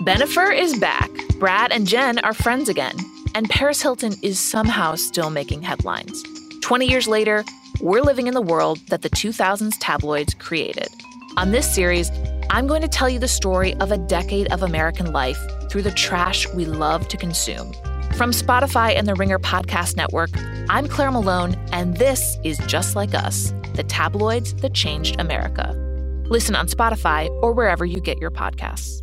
Bennifer is back. Brad and Jen are friends again. And Paris Hilton is somehow still making headlines. 20 years later, we're living in the world that the 2000s tabloids created. On this series, I'm going to tell you the story of a decade of American life through the trash we love to consume. From Spotify and the Ringer Podcast Network, I'm Claire Malone, and this is Just Like Us the tabloids that changed America. Listen on Spotify or wherever you get your podcasts.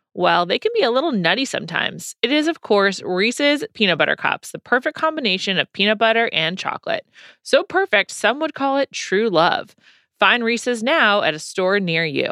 well, they can be a little nutty sometimes. It is, of course, Reese's Peanut Butter Cups, the perfect combination of peanut butter and chocolate. So perfect, some would call it true love. Find Reese's now at a store near you.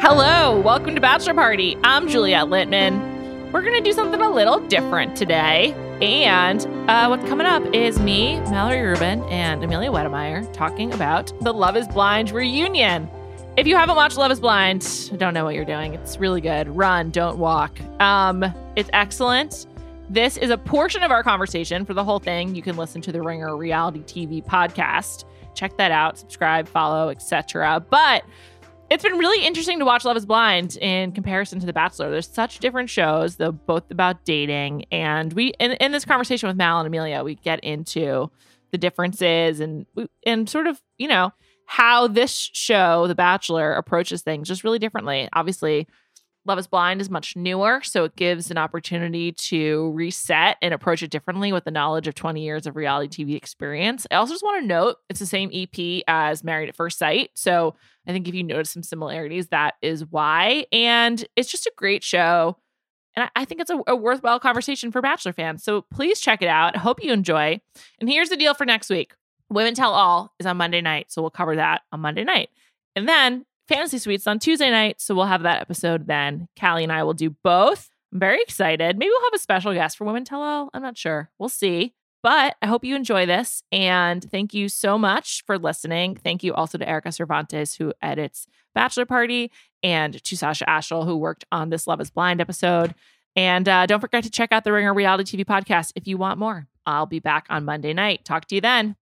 Hello, welcome to Bachelor Party. I'm Juliet Litman we're going to do something a little different today. And uh, what's coming up is me, Mallory Rubin, and Amelia Wedemeyer talking about the Love is Blind reunion. If you haven't watched Love is Blind, I don't know what you're doing. It's really good. Run, don't walk. Um, it's excellent. This is a portion of our conversation. For the whole thing, you can listen to the Ringer Reality TV podcast. Check that out, subscribe, follow, etc. But it's been really interesting to watch Love is Blind in comparison to The Bachelor. There's such different shows, though both about dating. And we in, in this conversation with Mal and Amelia, we get into the differences and and sort of, you know, how this show, The Bachelor, approaches things just really differently. Obviously, Love is Blind is much newer, so it gives an opportunity to reset and approach it differently with the knowledge of 20 years of reality TV experience. I also just want to note it's the same EP as Married at First Sight. So I think if you notice some similarities, that is why. And it's just a great show. And I think it's a, a worthwhile conversation for Bachelor fans. So please check it out. Hope you enjoy. And here's the deal for next week Women Tell All is on Monday night. So we'll cover that on Monday night. And then Fantasy Suites on Tuesday night. So we'll have that episode then. Callie and I will do both. I'm very excited. Maybe we'll have a special guest for Women Tell All. I'm not sure. We'll see. But I hope you enjoy this. And thank you so much for listening. Thank you also to Erica Cervantes, who edits Bachelor Party, and to Sasha Ashel, who worked on this Love is Blind episode. And uh, don't forget to check out the Ringer Reality TV podcast if you want more. I'll be back on Monday night. Talk to you then.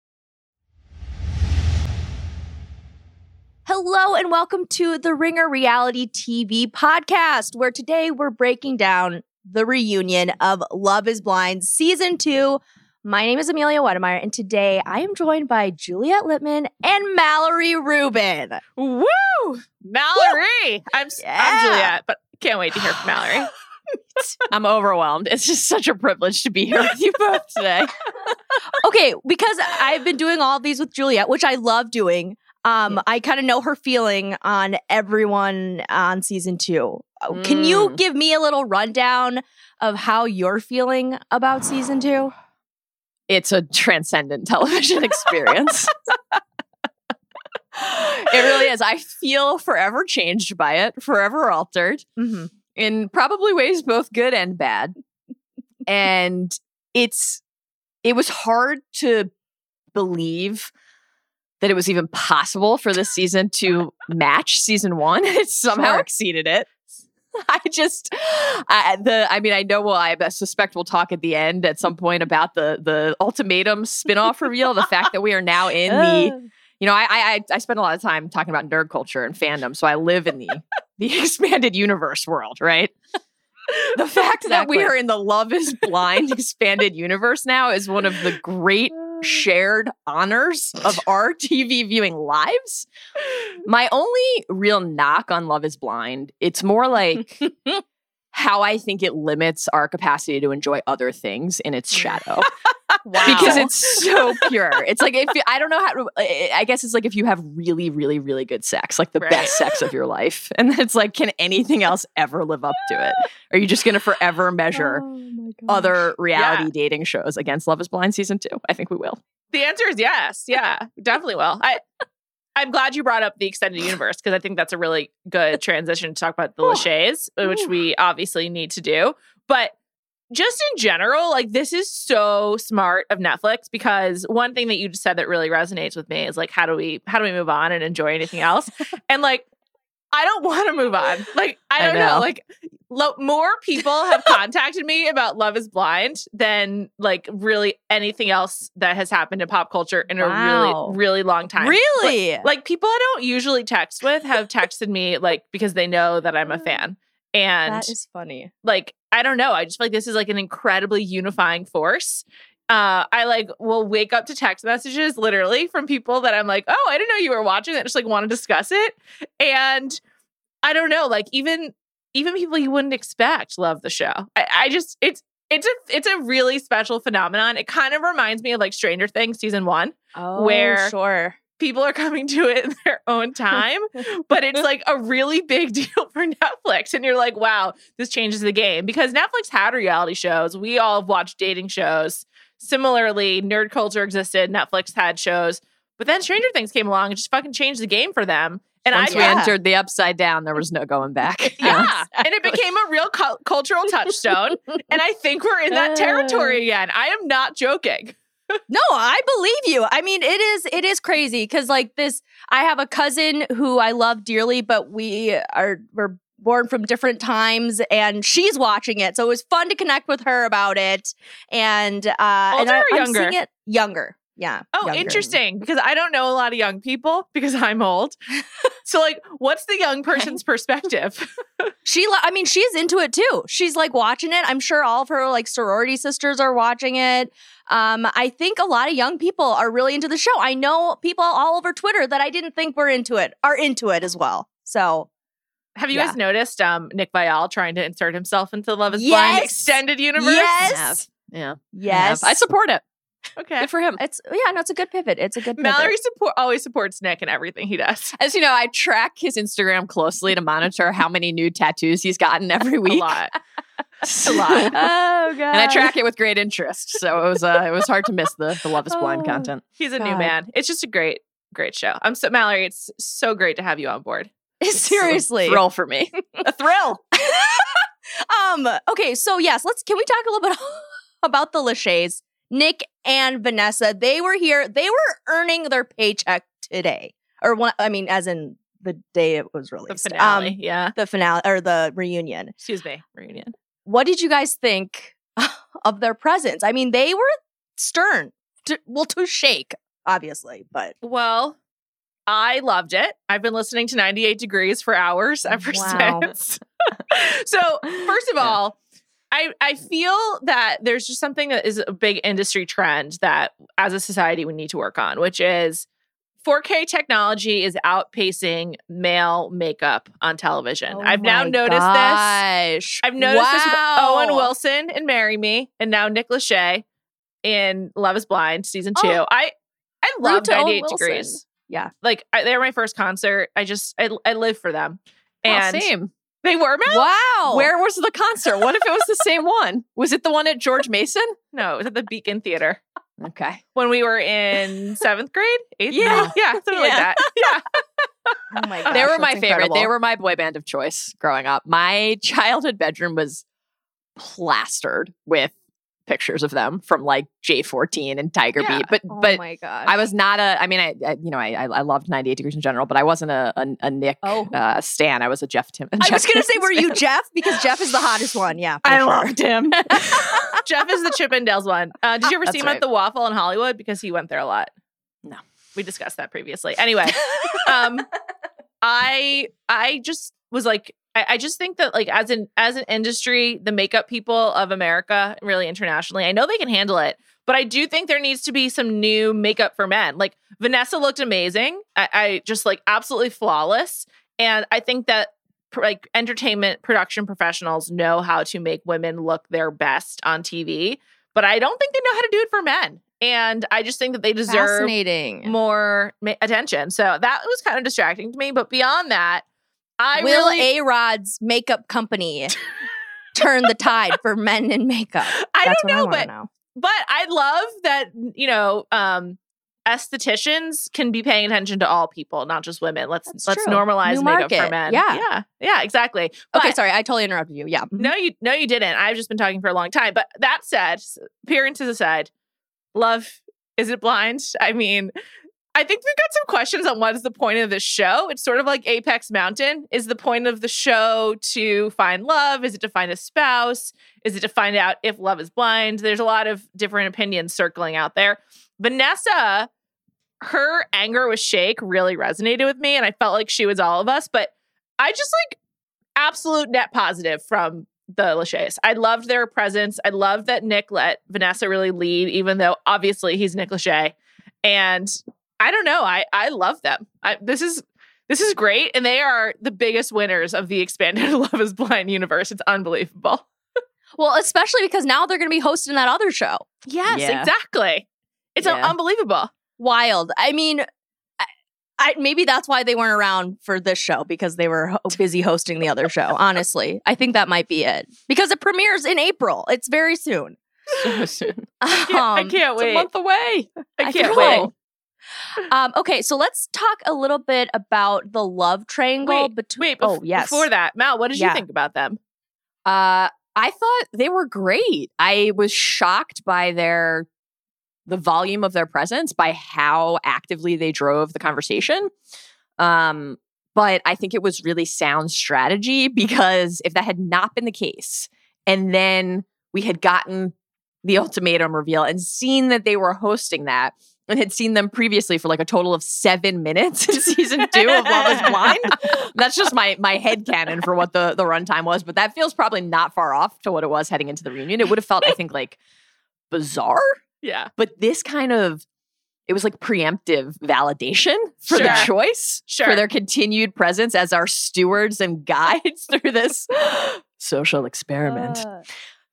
Hello and welcome to the Ringer Reality TV podcast, where today we're breaking down the reunion of Love is Blind season two. My name is Amelia Wedemeyer, and today I am joined by Juliet Litman and Mallory Rubin. Woo! Mallory! Woo! I'm, yeah. I'm Juliet, but can't wait to hear from Mallory. I'm overwhelmed. It's just such a privilege to be here with you both today. okay, because I've been doing all these with Juliet, which I love doing. Um. I kind of know her feeling on everyone on season two. Mm. Can you mm. give me a little rundown of how you're feeling about season two? It's a transcendent television experience. it really is. I feel forever changed by it, forever altered. Mm-hmm. in probably ways both good and bad. and it's it was hard to believe that it was even possible for this season to match season one. It somehow Sure. exceeded it. I just, I, the, I mean, I know. Well, I suspect we'll talk at the end at some point about the the ultimatum spinoff reveal. The fact that we are now in the you know, I, I I spend a lot of time talking about nerd culture and fandom, so I live in the the expanded universe world, right? The fact that we are in the Love Is Blind expanded universe now is one of the great shared honors of our TV viewing lives. My only real knock on Love Is Blind, it's more like how I think it limits our capacity to enjoy other things in its mm. shadow wow. because it's so pure. It's like if you, I don't know how to. I guess it's like if you have really, really, really good sex, like the Right. best sex of your life, and then it's like, can anything else ever live up to it? Are you just going to forever measure Oh other reality Yeah. dating shows against Love Is Blind season two? I think we will. The answer is yes. Yeah, definitely will. I I'm glad you brought up the extended universe because I think that's a really good transition to talk about the. Lachey's, which we obviously need to do. But just in general, like this is so smart of Netflix because one thing that you just said that really resonates with me is like how do we how do we move on and enjoy anything else? and like I don't want to move on. Like I I don't know. know. Like lo- more people have contacted me about Love Is Blind than like really anything else that has happened in pop culture in Wow. a really really long time. really Like people I don't usually text with have texted me like because they know that I'm a mm. fan. And that is funny. like I don't know. I just feel like this is like an incredibly unifying force. Uh, I like will wake up to text messages literally from people that I'm like, oh, I didn't know you were watching that. Just like want to discuss it, and I don't know, like even even people you wouldn't expect love the show. I, I just it's it's a it's a really special phenomenon. It kind of reminds me of like Stranger Things season one. Oh, Where- sure. People are coming to it in their own time, but it's like a really big deal for Netflix. And you're like, wow, this changes the game because Netflix had reality shows. We all have watched dating shows. Similarly, nerd culture existed. Netflix had shows, but then Stranger Things came along and just fucking changed the game for them. And Once I, we yeah. entered the upside down, there was no going back. yeah, and it became a real cul- cultural touchstone. and I think we're in that territory again. I am not joking. No, I believe you. I mean, it is it is crazy because like this, I have a cousin who I love dearly, but we are we're born from different times, and she's watching it, so it was fun to connect with her about it. And uh, and I, or I'm seeing it younger. Yeah. Oh, younger. interesting. Because I don't know a lot of young people because I'm old. so, like, what's the young person's perspective? She, lo- I mean, she's into it too. She's like watching it. I'm sure all of her like sorority sisters are watching it. Um, I think a lot of young people are really into the show. I know people all over Twitter that I didn't think were into it are into it as well. So Have you Yeah. guys noticed um, Nick Viall trying to insert himself into Love is Yes. Blind extended universe? Yes. Yeah. yes, I support it. Okay. Good for him. It's yeah, no, it's a good pivot. It's a good pivot. Mallory support always supports Nick in everything he does. As you know, I track his Instagram closely to monitor how many new tattoos he's gotten every week. A lot. a lot. oh god, and I track it with great interest. So it was uh, it was hard to miss the the Love Is Blind Oh. content. He's a new man. It's just a great, great show. I'm so Mallory. It's so great to have you on board. Seriously. thrill for me. a thrill. um. Okay. So yes, let's. Can we talk a little bit about the Lachey's? Nick and Vanessa. They were here. They were earning their paycheck today, or one. I mean, as in the day it was The released. finale. Um, yeah. the finale or the reunion. Excuse me. Reunion. What did you guys think of their presence? I mean, they were stern. To, well, to shake, obviously, but Well, I loved it. I've been listening to 98 Degrees for hours ever Wow. since. so, first of all, I, I feel that there's just something that is a big industry trend that as a society we need to work on, which is 4K technology is outpacing male makeup on television. Oh I've now noticed this. I've noticed this with Owen Wilson in Marry Me and now Nick Lachey in Love is Blind season two. Oh. I I love to Owen 98 Degrees. Yeah. Like I, they were my first concert. I just I, I live for them. Oh, And same. They were Mel? Wow. Where was the concert? What if it was the same one? Was it the one at George Mason? No, it was at the Beacon Theater Okay. when we were in seventh grade, eighth Yeah. grade. Yeah, something like that. Yeah. Oh my god. they were my favorite. They were my boy band of choice growing up. My childhood bedroom was plastered with pictures of them from like J14 and Tiger Yeah. Beat. But Oh but. I was not a. I mean, I, I you know I, I loved 98 Degrees in general, but I wasn't a a, a Nick Oh. uh, stan. I was a Jeff Tim. I was gonna say, were you. Jeff? Because Jeff is the hottest one. Yeah. I sure. loved him. Jeff is the Chippendales one. Uh, did you ever That's see him at the Waffle in Hollywood? Because he went there a lot. No. we discussed that previously. Anyway, um, I I just was like, I, I just think that like as an as an industry, the makeup people of America, really internationally, I know they can handle it, but I do think there needs to be some new makeup for men. Like Vanessa looked amazing. I, I just like absolutely flawless, and I think that like entertainment production professionals know how to make women look their best on TV, but I don't think they know how to do it for men. And I just think that they deserve more ma- attention. So that was kind of distracting to me. But beyond that, I Will really, A Rod's makeup company turn the tide for men in makeup? I That's don't know, I but know. but I love that you know, um, estheticians can be paying attention to all people, not just women. Let's That's let's true. normalize New makeup for men. Yeah. yeah, yeah, exactly. Okay, sorry, I totally interrupted you. Yeah. No, you no, you didn't. I've just been talking for a long time. But that said, appearances aside, love is it blind? I mean, I think we've got some questions on what is the point of this show. It's sort of like Apex Mountain. Is the point of the show to find love? Is it to find a spouse? Is it to find out if love is blind? There's a lot of different opinions circling out there. Vanessa, her anger with Shake really resonated with me, and I felt like she was all of us. But I just like absolute net positive from the Lachey's. I loved their presence. I loved that Nick let Vanessa really lead, even though obviously he's Nick Lachey. And I don't know. I I love them. I, this is this is great, and they are the biggest winners of the expanded Love Is Blind universe. It's unbelievable. Well, especially because now they're going to be hosting that other show. Yes, Yeah. exactly. It's Yeah. unbelievable. Wild. I mean, I, I maybe that's why they weren't around for this show because they were ho- busy hosting the other show. Honestly, I think that might be it because it premieres in April. It's very soon. so soon. I can't, I Um, can't It's a month away. I I can't know. wait. Um, okay, so let's talk a little bit about the love triangle Wait, between. Wait, oh bef- yes, Before that, Mal, what did you think about them? Uh, I thought they were great. I was shocked by their the volume of their presence, by how actively they drove the conversation. Um, but I think it was really sound strategy because if that had not been the case, and then we had gotten the ultimatum reveal and seen that they were hosting that and had seen them previously for like a total of seven minutes in season two of Love is Blind. That's just my my head canon for what the, the runtime was, but that feels probably not far off to what it was heading into the reunion. It would have felt, I think, like bizarre, Yeah. but this kind of it was like preemptive validation for the choice Sure. for their continued presence as our stewards and guides through this social experiment. Uh,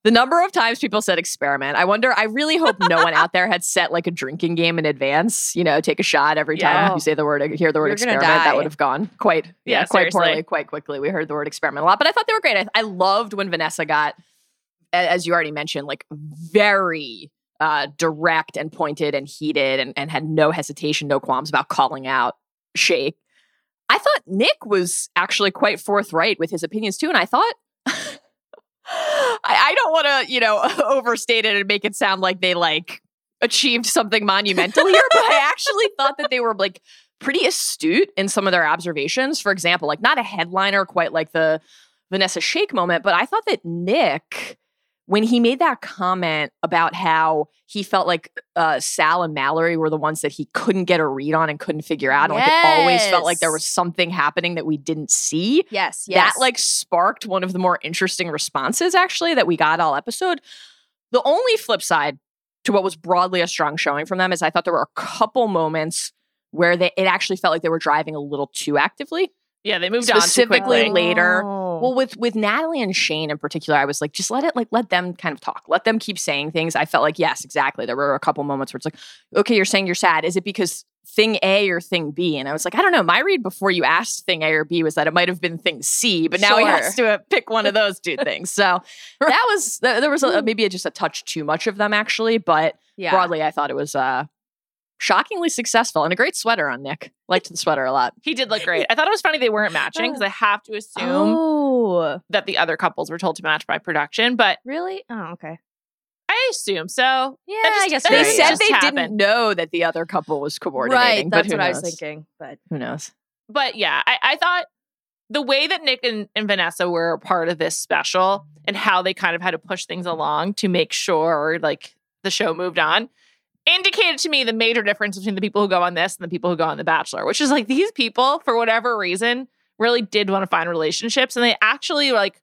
The number of times people said experiment, I wonder, I really hope no one out there had set like a drinking game in advance. You know, take a shot every time Yeah. you say the word, hear the word You're experiment. That would have gone quite, Yeah, yeah, quite seriously. poorly, quite quickly. We heard the word experiment a lot, but I thought they were great. I, I loved when Vanessa got, as you already mentioned, like very uh, direct and pointed and heated and, and had no hesitation, no qualms about calling out Shake. I thought Nick was actually quite forthright with his opinions too. And I thought, I, I don't want to, you know, overstate it and make it sound like they like achieved something monumental here, but I actually thought that they were like pretty astute in some of their observations. For example, like not a headliner quite like the Vanessa Shake moment, but I thought that Nick, when he made that comment about how he felt like uh, Sal and Mallory were the ones that he couldn't get a read on and couldn't figure out, and like it always felt like there was something happening that we didn't see. yes, yes. That like sparked one of the more interesting responses actually that we got all episode. The only flip side to what was broadly a strong showing from them is I thought there were a couple moments where they it actually felt like they were driving a little too actively. Yeah, they moved on too Specifically quickly. later. Oh. Well, with with Natalie and Shayne in particular, I was like, just let it like let them kind of talk. Let them keep saying things. I felt like, yes, exactly. There were a couple moments where it's like, okay, you're saying you're sad. Is it because thing A or thing B? And I was like, I don't know. My read before you asked thing A or B was that it might have been thing C, but now he has to uh, pick one of those two things. So that was there was a, maybe just a touch too much of them actually, but yeah. broadly, I thought it was uh shockingly successful and a great sweater on Nick. Liked the sweater a lot. He did look great. I thought it was funny they weren't matching because I have to assume Oh, that the other couples were told to match by production, but really? Oh, okay. I assume so. Yeah, just- I guess They right. said they happened. didn't know that the other couple was coordinating. right. but That's who what I was thinking. But Who knows? But yeah, I, I thought the way that Nick and, and Vanessa were a part of this special and how they kind of had to push things along to make sure like the show moved on indicated to me the major difference between the people who go on this and the people who go on The Bachelor, which is like these people, for whatever reason, really did want to find relationships and they actually like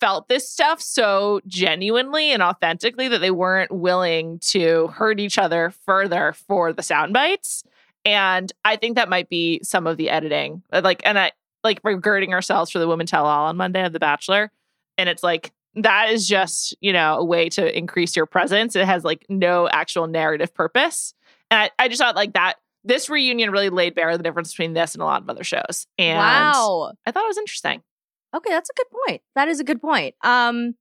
felt this stuff so genuinely and authentically that they weren't willing to hurt each other further for the sound bites. And I think that might be some of the editing. Like, and I like regarding ourselves for the women tell all on Monday of The Bachelor. And it's like, that is just, you know, a way to increase your presence. It has like no actual narrative purpose. And I, I just thought like that this reunion really laid bare the difference between this and a lot of other shows. And wow. I thought it was interesting. Okay, that's a good point. That is a good point. Um,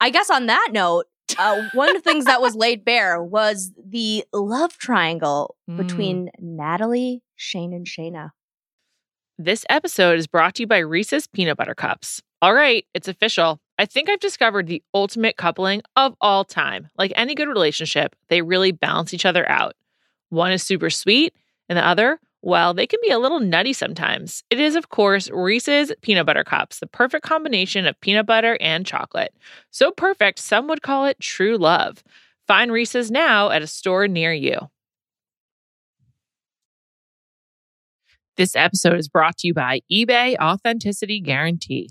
I guess on that note, uh, one of the things that was laid bare was the love triangle Mm. between Natalie, Shayne, and Shaina. This episode is brought to you by Reese's Peanut Butter Cups. All right, it's official. I think I've discovered the ultimate coupling of all time. Like any good relationship, they really balance each other out. One is super sweet, and the other, well, they can be a little nutty sometimes. It is, of course, Reese's Peanut Butter Cups, the perfect combination of peanut butter and chocolate. So perfect, some would call it true love. Find Reese's now at a store near you. This episode is brought to you by eBay Authenticity Guarantee.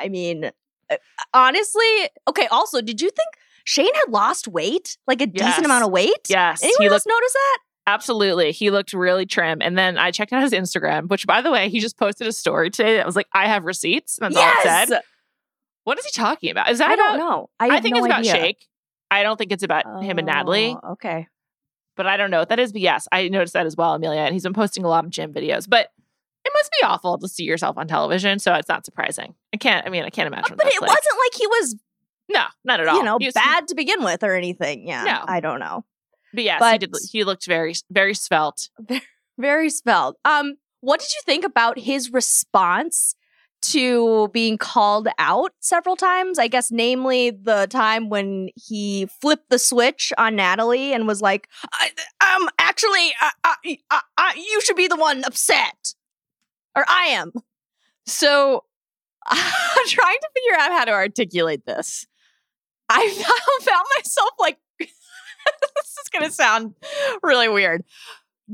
I mean, uh, honestly, okay. Also, did you think Shayne had lost weight, like a Yes. decent amount of weight? Yes, Anyone he else looked notice that? absolutely. He looked really trim. And then I checked out his Instagram, which, by the way, he just posted a story today that was like, "I have receipts." And that's all it said. What is he talking about? Is that I don't about? know. I, I, think no it's about idea. Shake. I don't think it's about him and Natalie. Oh, Okay. but I don't know what that is. But yes, I noticed that as well, Amelia. And he's been posting a lot of gym videos. But it must be awful to see yourself on television. So it's not surprising. I can't, I mean, I can't imagine. what But it like. wasn't like he was, No, not at all. you know, was- bad to begin with or anything. Yeah. No. I don't know. But yes, he did. He looked very, very svelte. Very spelled. Um, what did you think about his response to being called out several times? I guess, namely, the time when he flipped the switch on Natalie and was like, I, "Um, actually, I, I, you should be the one upset, or I am." So I'm trying to figure out how to articulate this. I found myself like this is gonna sound really weird.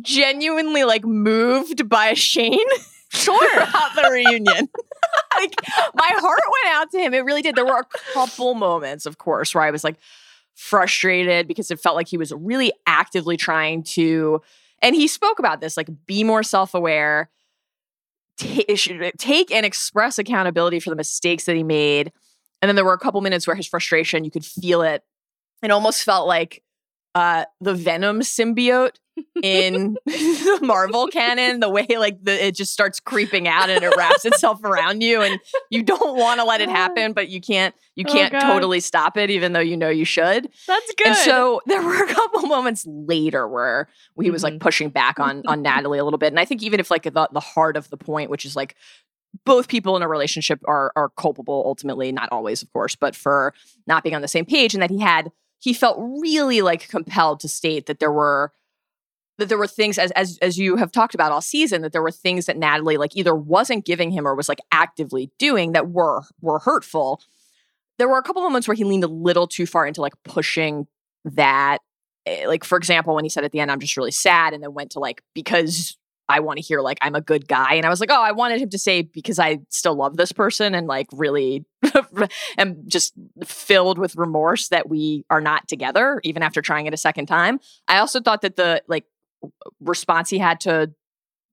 Genuinely like moved by Shayne. Sure. about the reunion. like my heart went out to him. It really did. There were a couple moments, of course, where I was like frustrated because it felt like he was really actively trying to, and he spoke about this, like be more self-aware ta- should take and express accountability for the mistakes that he made. And then there were a couple minutes where his frustration, you could feel it. It almost felt like uh, the Venom symbiote in the Marvel canon, the way like the it just starts creeping out and it wraps itself around you, and you don't want to let it happen, but you can't you Oh, can't God. totally stop it, even though you know you should. That's good. And so there were a couple moments later where he was Mm-hmm. like pushing back on on Natalie a little bit. And I think even if like the, the heart of the point, which is like both people in a relationship are are culpable ultimately, not always, of course, but for not being on the same page, and that he had he felt really like compelled to state that there were that there were things as as as you have talked about all season that there were things that Natalie like either wasn't giving him or was like actively doing that were were hurtful. There were a couple moments where he leaned a little too far into like pushing that. Eh, Like for example, when he said at the end, "I'm just really sad," and then went to like because I want to hear like I'm a good guy, and I was like, oh, I wanted him to say because I still love this person and like really am just filled with remorse that we are not together, even after trying it a second time. I also thought that the like response he had to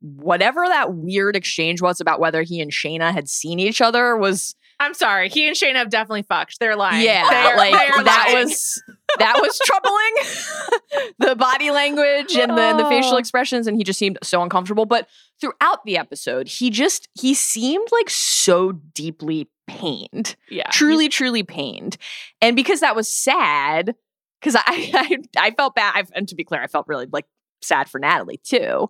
whatever that weird exchange was about whether he and Shaina had seen each other was I'm sorry. He and Shane have definitely fucked. They're lying. yeah, They are- like they are that lying. was that was troubling. the body language and the, the facial Oh. expressions, and he just seemed so uncomfortable. But throughout the episode, he just he seemed like so deeply pained yeah. truly, truly pained. And because that was sad, because I, I I felt bad. I, and to be clear, I felt really like sad for Natalie too.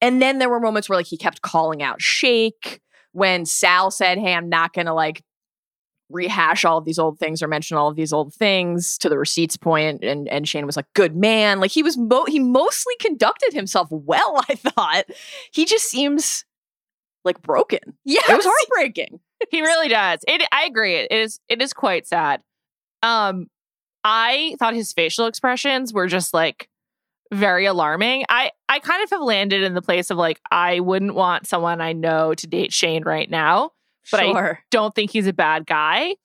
And then there were moments where like he kept calling out Shake when Sal said, "Hey, I'm not gonna like rehash all of these old things or mention all of these old things to the receipts point and and Shane was like good man like he was mo- he mostly conducted himself well I thought he just seems like broken Yeah, it was heartbreaking He really does. It I agree. It is it is quite sad. Um I thought his facial expressions were just like very alarming. I I kind of have landed in the place of like I wouldn't want someone I know to date Shayne right now. But I- Don't think he's a bad guy.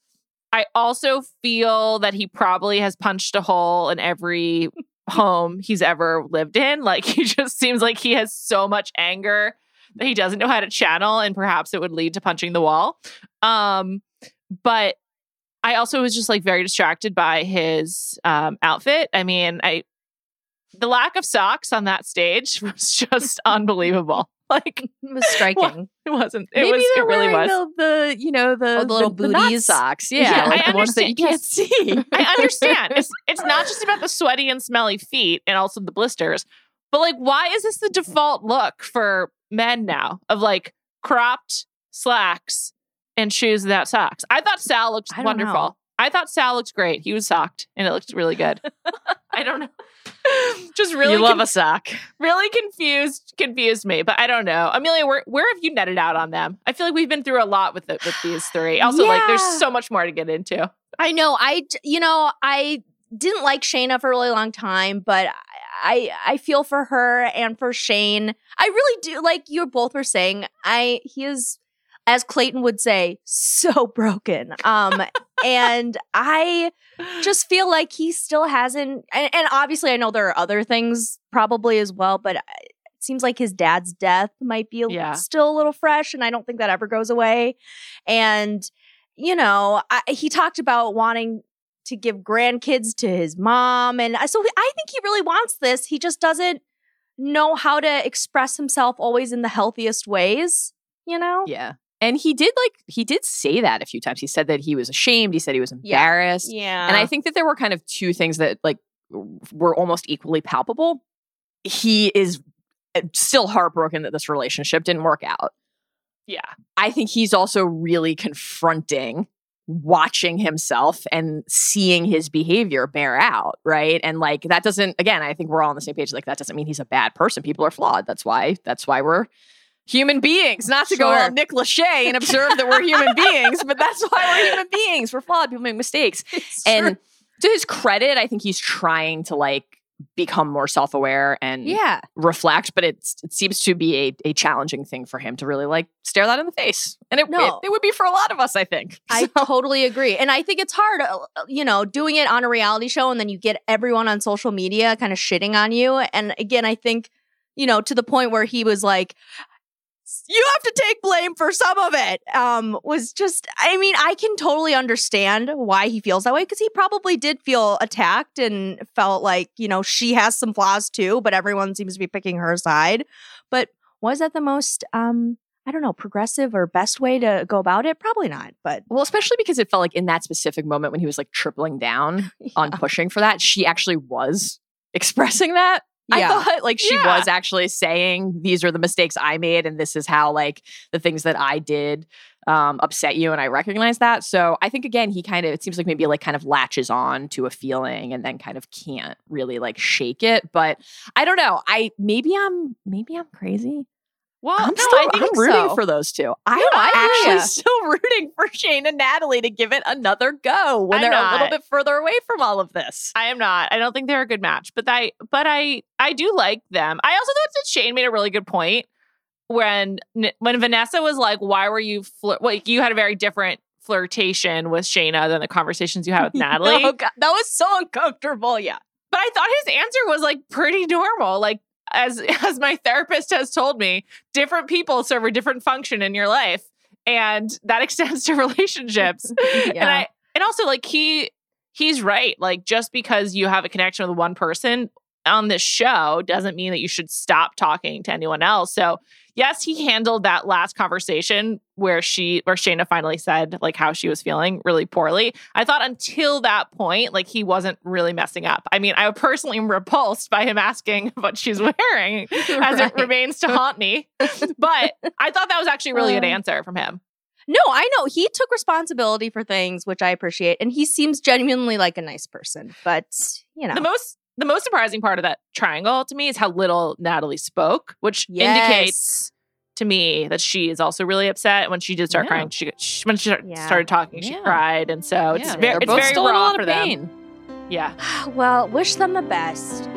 I also feel that he probably has punched a hole in every home he's ever lived in. Like he just seems like he has so much anger that he doesn't know how to channel and perhaps it would lead to punching the wall. Um but I also was just like very distracted by his um outfit. I mean, I the lack of socks on that stage was just unbelievable. Like It was striking. it wasn't it Maybe was it really was. The, the you know the, Oh, the little the nut booties? socks, yeah, Yeah, like I the ones that you can't see. I understand. It's it's not just about the sweaty and smelly feet and also the blisters, but like, why is this the default look for men now of like cropped slacks and shoes without socks? I thought Sal looked I wonderful. know. I thought Sal looked great. He was socked and it looked really good. I don't know. Just really, you love con- a sock. really confused, confused me. But I don't know, Amelia. Where where have you netted out on them? I feel like we've been through a lot with the, with these three. Also, like, there's so much more to get into. I know. I you know, I didn't like Shaina for a really long time, but I, I feel for her and for Shayne. I really do. Like you both were saying, I he is, as Clayton would say, so broken. Um, and I just feel like he still hasn't. And, and obviously, I know there are other things probably as well, but. It seems like his dad's death might be Yeah. still a little fresh, and I don't think that ever goes away. And you know, I, he talked about wanting to give grandkids to his mom. And so I think he really wants this. He just doesn't know how to express himself always in the healthiest ways, you know? Yeah. And he did like he did say that a few times. He said that he was ashamed. He said he was embarrassed. Yeah. And I think that there were kind of two things that like were almost equally palpable. He is uh, still heartbroken that this relationship didn't work out. Yeah. I think he's also really confronting watching himself and seeing his behavior bear out, right? And like that doesn't again, I think we're all on the same page like that doesn't mean he's a bad person. People are flawed. That's why that's why we're human beings. Not to go Sure. all Nick Lachey and observe that we're human beings, but that's why we're human beings. We're flawed. People make mistakes. And to his credit, I think he's trying to like become more self-aware and yeah. reflect, but it's, it seems to be a, a challenging thing for him to really like stare that in the face. And it, No. it, it would be for a lot of us, I think. I So- totally agree. And I think it's hard, uh, you know, doing it on a reality show and then you get everyone on social media kind of shitting on you. And again, I think, you know, to the point where he was like, you have to take blame for some of it. Um, was just, I mean, I can totally understand why he feels that way because he probably did feel attacked and felt like, you know, she has some flaws too, but everyone seems to be picking her side. But was that the most, um, I don't know, progressive or best way to go about it? Probably not, but well, especially because it felt like in that specific moment when he was like tripling down on pushing for that, she actually was expressing that. I thought like she Yeah. was actually saying these are the mistakes I made and this is how like the things that I did um, upset you, and I recognize that. So I think again, he kind of it seems like maybe like kind of latches on to a feeling and then kind of can't really like shake it. But I don't know. I maybe I'm maybe I'm crazy. Well, I'm no, still I think I'm rooting so. for those two. I No, am I hear actually ya. still rooting for Shayne and Natalie to give it another go when I'm they're a little bit further away from all of this. I am not. I don't think they're a good match, but I but I I do like them. I also thought that Shayne made a really good point when when Vanessa was like, "Why were you flirt? Like you had a very different flirtation with Shaina than the conversations you had with Natalie." Oh, God, that was so uncomfortable. Yeah. But I thought his answer was like pretty normal. Like as as my therapist has told me, different people serve a different function in your life, and that extends to relationships. And I and also like he he's right. Like just because you have a connection with one person on this show doesn't mean that you should stop talking to anyone else. So yes, he handled that last conversation where she where Shaina finally said like how she was feeling really poorly. I thought until that point, like he wasn't really messing up. I mean, I personally am repulsed by him asking what she's wearing as it remains to haunt me. But I thought that was actually really good Uh. answer from him. No, I know. He took responsibility for things, which I appreciate. And he seems genuinely like a nice person. But, you know. The most the most surprising part of that triangle to me is how little Natalie spoke, which indicates to me that she is also really upset. When she did start Yeah. crying, she, she when she Yeah. started talking, she Yeah. cried, and so it's very it's very still in a raw lot for of them. Yeah, well, wish them the best.